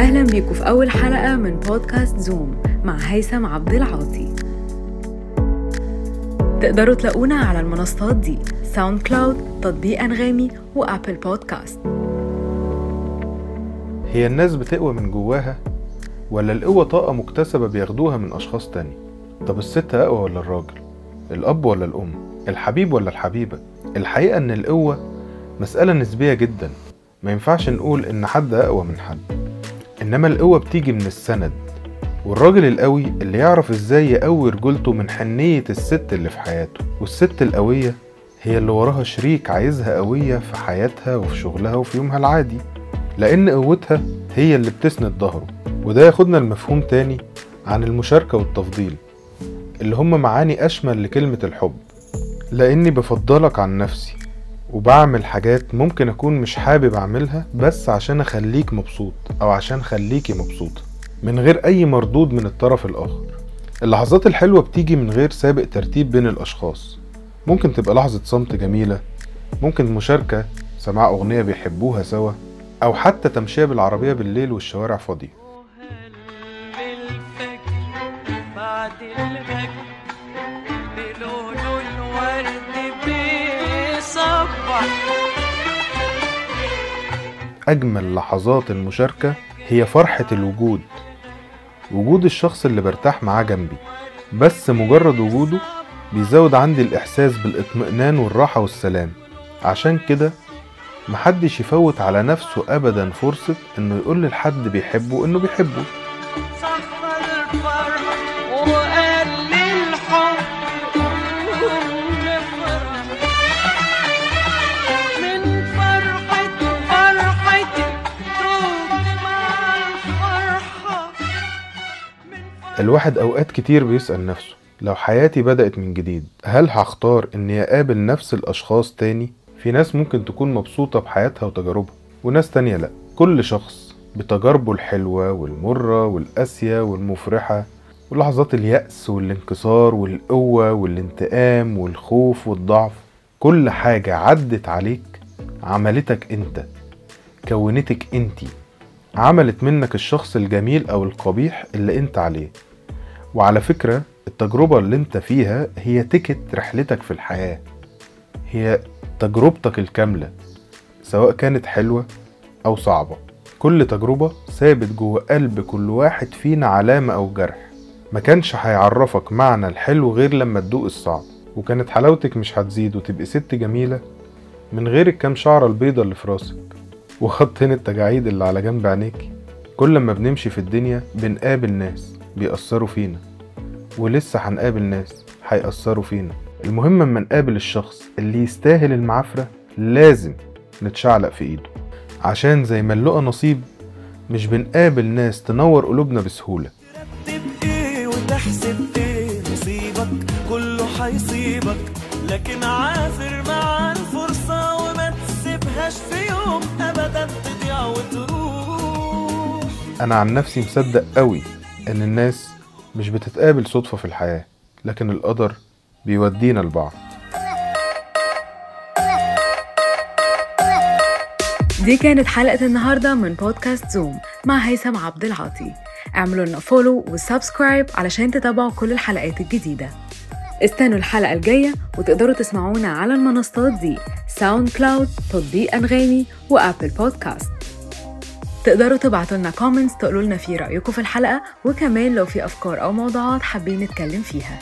أهلا بيكم في أول حلقة من بودكاست زوم مع هيثم عبد العاطي. تقدروا تلاقونا على المنصات دي SoundCloud تطبيق أنغامي و Apple Podcasts. هي الناس بتقوى من جواها ولا القوة طاقة مكتسبة بياخدوها من أشخاص تاني؟ طب الست أقوى ولا الراجل؟ الأب ولا الأم؟ الحبيب ولا الحبيبة؟ الحقيقة إن القوة مسألة نسبية جدا. ما ينفعش نقول إن حد أقوى من حد. إنما القوة بتيجي من السند. والراجل القوي اللي يعرف إزاي يقوي رجولته من حنية الست اللي في حياته. والست القوية هي اللي وراها شريك عايزها قوية في حياتها وفي شغلها وفي يومها العادي. لأن قوتها هي اللي بتسند ظهره. وده ياخدنا لمفهوم تاني عن المشاركة والتفضيل اللي هم معاني أشمل لكلمة الحب. لأني بفضلك عن نفسي. وبعمل حاجات ممكن أكون مش حابب أعملها بس عشان أخليك مبسوط أو عشان خليكي مبسوطة من غير أي مردود من الطرف الآخر. اللحظات الحلوة بتيجي من غير سابق ترتيب بين الأشخاص. ممكن تبقى لحظة صمت جميلة ممكن مشاركة سماع أغنية بيحبوها سوا أو حتى تمشية بالعربية بالليل والشوارع بالفجر بعد أجمل لحظات المشاركة هي فرحة الوجود وجود الشخص اللي برتاح معاه جنبي. بس مجرد وجوده بيزود عندي الإحساس بالإطمئنان والراحة والسلام. عشان كده محدش يفوت على نفسه أبدا فرصة إنه يقول لحد بيحبه إنه بيحبه. الواحد أوقات كتير بيسأل نفسه لو حياتي بدأت من جديد هل هختار إني أقابل نفس الأشخاص تاني؟ في ناس ممكن تكون مبسوطة بحياتها وتجاربها وناس تانية لأ كل شخص بتجاربه الحلوة والمرة والقاسية والمفرحة ولحظات اليأس والانكسار والقوة والانتقام والخوف والضعف كل حاجة عدت عليك عملتك أنت كونتك أنتي عملت منك الشخص الجميل أو القبيح اللي أنت عليه وعلى فكرة التجربة اللي انت فيها هي تيكت رحلتك في الحياة. هي تجربتك الكاملة سواء كانت حلوة أو صعبة. كل تجربة سابت جوه قلب كل واحد فينا علامة أو جرح. ما كانش هيعرفك معنى الحلو غير لما تدوق الصعب. وكانت حلاوتك مش هتزيد وتبقي ست جميلة من غير الكام شعرة البيضة اللي في راسك. وخطين التجاعيد اللي على جنب عينيك. كل ما بنمشي في الدنيا بنقابل ناس. بيأثروا فينا ولسه هنقابل ناس هيأثروا فينا. المهم أما نقابل الشخص اللي يستاهل المعافرة لازم نتشعلق في إيده. عشان زي ما اللقى نصيب مش بنقابل ناس تنور قلوبنا بسهولة. إيه وتحسب إيه؟ نصيبك كله حيصيبك لكن عافر مع الفرصة وما تسيبهاش في يوم ابدا تضيع وتروح. أنا عن نفسي مصدق قوي إن الناس مش بتتقابل صدفة في الحياة لكن القدر بيودينا لبعض. دي كانت حلقة النهاردة من بودكاست زوم مع هيثم عبد العاطي. اعملوا لنا follow و subscribe علشان تتابعوا كل الحلقات الجديدة. استنوا الحلقة الجاية وتقدروا تسمعونا على المنصات دي SoundCloud تطبيق أنغامي و Apple Podcasts تقدروا تبعتوا لنا comments تقولوا لنا فيه رأيكم في الحلقة وكمان لو في أفكار أو موضوعات حابين نتكلم فيها.